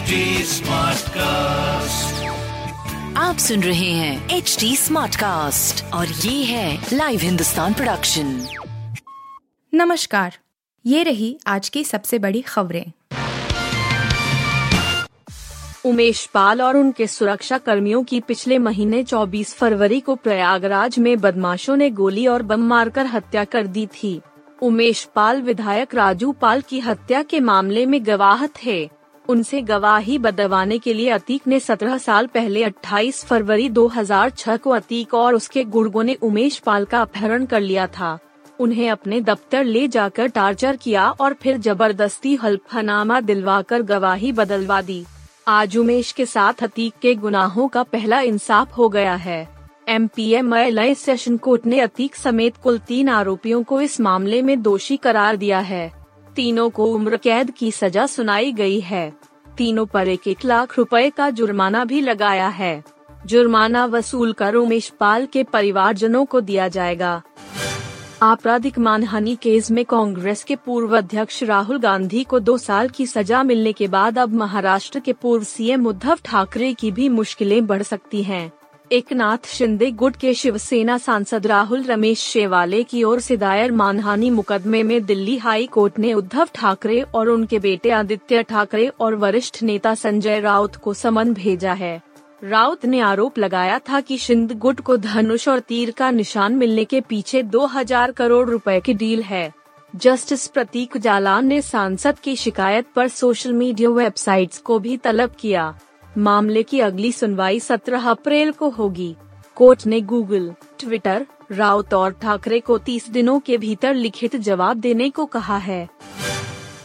HD Smartcast. आप सुन रहे हैं एच डी स्मार्ट कास्ट और ये है लाइव हिंदुस्तान प्रोडक्शन नमस्कार ये रही आज की सबसे बड़ी खबरें। उमेश पाल और उनके सुरक्षा कर्मियों की पिछले महीने 24 फरवरी को प्रयागराज में बदमाशों ने गोली और बम मारकर हत्या कर दी थी। उमेश पाल विधायक राजू पाल की हत्या के मामले में गवाह थे उनसे गवाही बदलवाने के लिए अतीक ने 17 साल पहले 28 फरवरी 2006 को अतीक और उसके गुर्गों ने उमेश पाल का अपहरण कर लिया था। उन्हें अपने दफ्तर ले जाकर टार्चर किया और फिर ज़बरदस्ती हल्फनामा दिलवाकर गवाही बदलवा दी। आज उमेश के साथ अतीक के गुनाहों का पहला इंसाफ हो गया है। M P M session court ने अतीक समेत कुल तीन आरोपियों को इस मामले में दोषी करार दिया है। तीनों को उम्र कैद की सजा सुनाई गई है। तीनों पर एक एक लाख रुपए का जुर्माना भी लगाया है। जुर्माना वसूल कर उमेश पाल के परिवारजनों को दिया जाएगा। आपराधिक मानहानि केस में कांग्रेस के पूर्व अध्यक्ष राहुल गांधी को दो साल की सजा मिलने के बाद अब महाराष्ट्र के पूर्व सीएम उद्धव ठाकरे की भी मुश्किलें बढ़ सकती हैं। एकनाथ शिंदे गुट के शिवसेना सांसद राहुल रमेश शेवाले की ओर से दायर मानहानि मुकदमे में दिल्ली हाई कोर्ट ने उद्धव ठाकरे और उनके बेटे आदित्य ठाकरे और वरिष्ठ नेता संजय राउत को समन भेजा है। राउत ने आरोप लगाया था कि शिंद गुट को धनुष और तीर का निशान मिलने के पीछे 2000 करोड़ रुपए की डील है। जस्टिस प्रतीक जालान ने सांसद की शिकायत पर सोशल मीडिया वेबसाइट्स को भी तलब किया। मामले की अगली सुनवाई 17 अप्रैल को होगी। कोर्ट ने गूगल, ट्विटर, राउत और ठाकरे को 30 दिनों के भीतर लिखित जवाब देने को कहा है।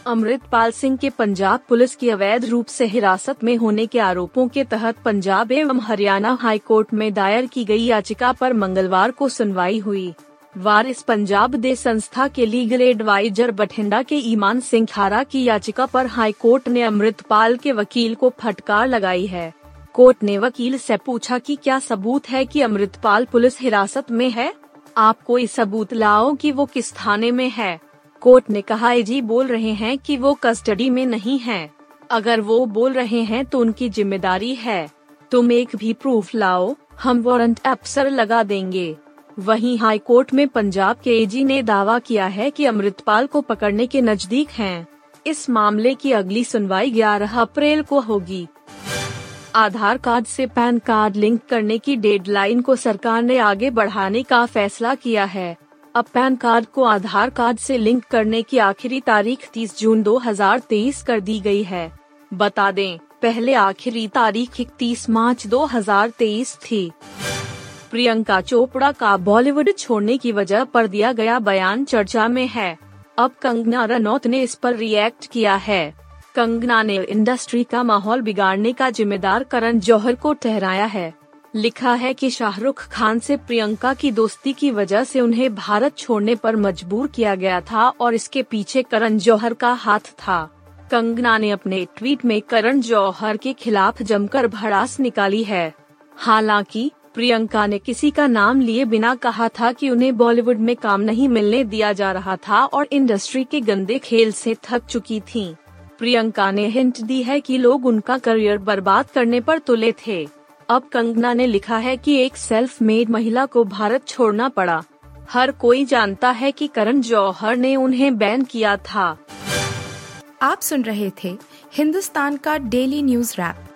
अमृतपाल सिंह के पंजाब पुलिस की अवैध रूप से हिरासत में होने के आरोपों के तहत पंजाब एवं हरियाणा हाई कोर्ट में दायर की गई याचिका पर मंगलवार को सुनवाई हुई। वारिस पंजाब दे संस्था के लीगल एडवाइजर बठिंडा के ईमान सिंह खारा की याचिका पर हाई कोर्ट ने अमृतपाल के वकील को फटकार लगाई है। कोर्ट ने वकील से पूछा कि क्या सबूत है कि अमृतपाल पुलिस हिरासत में है? आप कोई सबूत लाओ कि वो किस थाने में है? कोर्ट ने कहा जी, बोल रहे हैं कि वो कस्टडी में नहीं है। अगर वो बोल रहे हैं तो उनकी ज़िम्मेदारी है। तुम एक भी प्रूफ लाओ, हम वारंट अफसर लगा देंगे। वहीं हाई कोर्ट में पंजाब के एजी ने दावा किया है कि अमृतपाल को पकड़ने के नज़दीक हैं। इस मामले की अगली सुनवाई 11 अप्रैल को होगी। आधार कार्ड से पैन कार्ड लिंक करने की डेडलाइन को सरकार ने आगे बढ़ाने का फैसला किया है। अब पैन कार्ड को आधार कार्ड से लिंक करने की आखिरी तारीख 30 जून 2023 कर दी गई है। बता दें, पहले आखिरी तारीख 31 मार्च 2023 थी। प्रियंका चोपड़ा का बॉलीवुड छोड़ने की वजह पर दिया गया बयान चर्चा में है। अब कंगना रनौत ने इस पर रिएक्ट किया है। कंगना ने इंडस्ट्री का माहौल बिगाड़ने का जिम्मेदार करण जौहर को ठहराया है। लिखा है कि शाहरुख खान से प्रियंका की दोस्ती की वजह से उन्हें भारत छोड़ने पर मजबूर किया गया था और इसके पीछे करण जौहर का हाथ था। कंगना ने अपने ट्वीट में करण जौहर के खिलाफ जमकर भड़ास निकाली है। हालाँकि प्रियंका ने किसी का नाम लिए बिना कहा था कि उन्हें बॉलीवुड में काम नहीं मिलने दिया जा रहा था और इंडस्ट्री के गंदे खेल से थक चुकी थीं। प्रियंका ने हिंट दी है कि लोग उनका करियर बर्बाद करने पर तुले थे। अब कंगना ने लिखा है कि एक सेल्फ मेड महिला को भारत छोड़ना पड़ा। हर कोई जानता है कि करण जौहर ने उन्हें बैन किया था। आप सुन रहे थे हिंदुस्तान का डेली न्यूज़ रैप।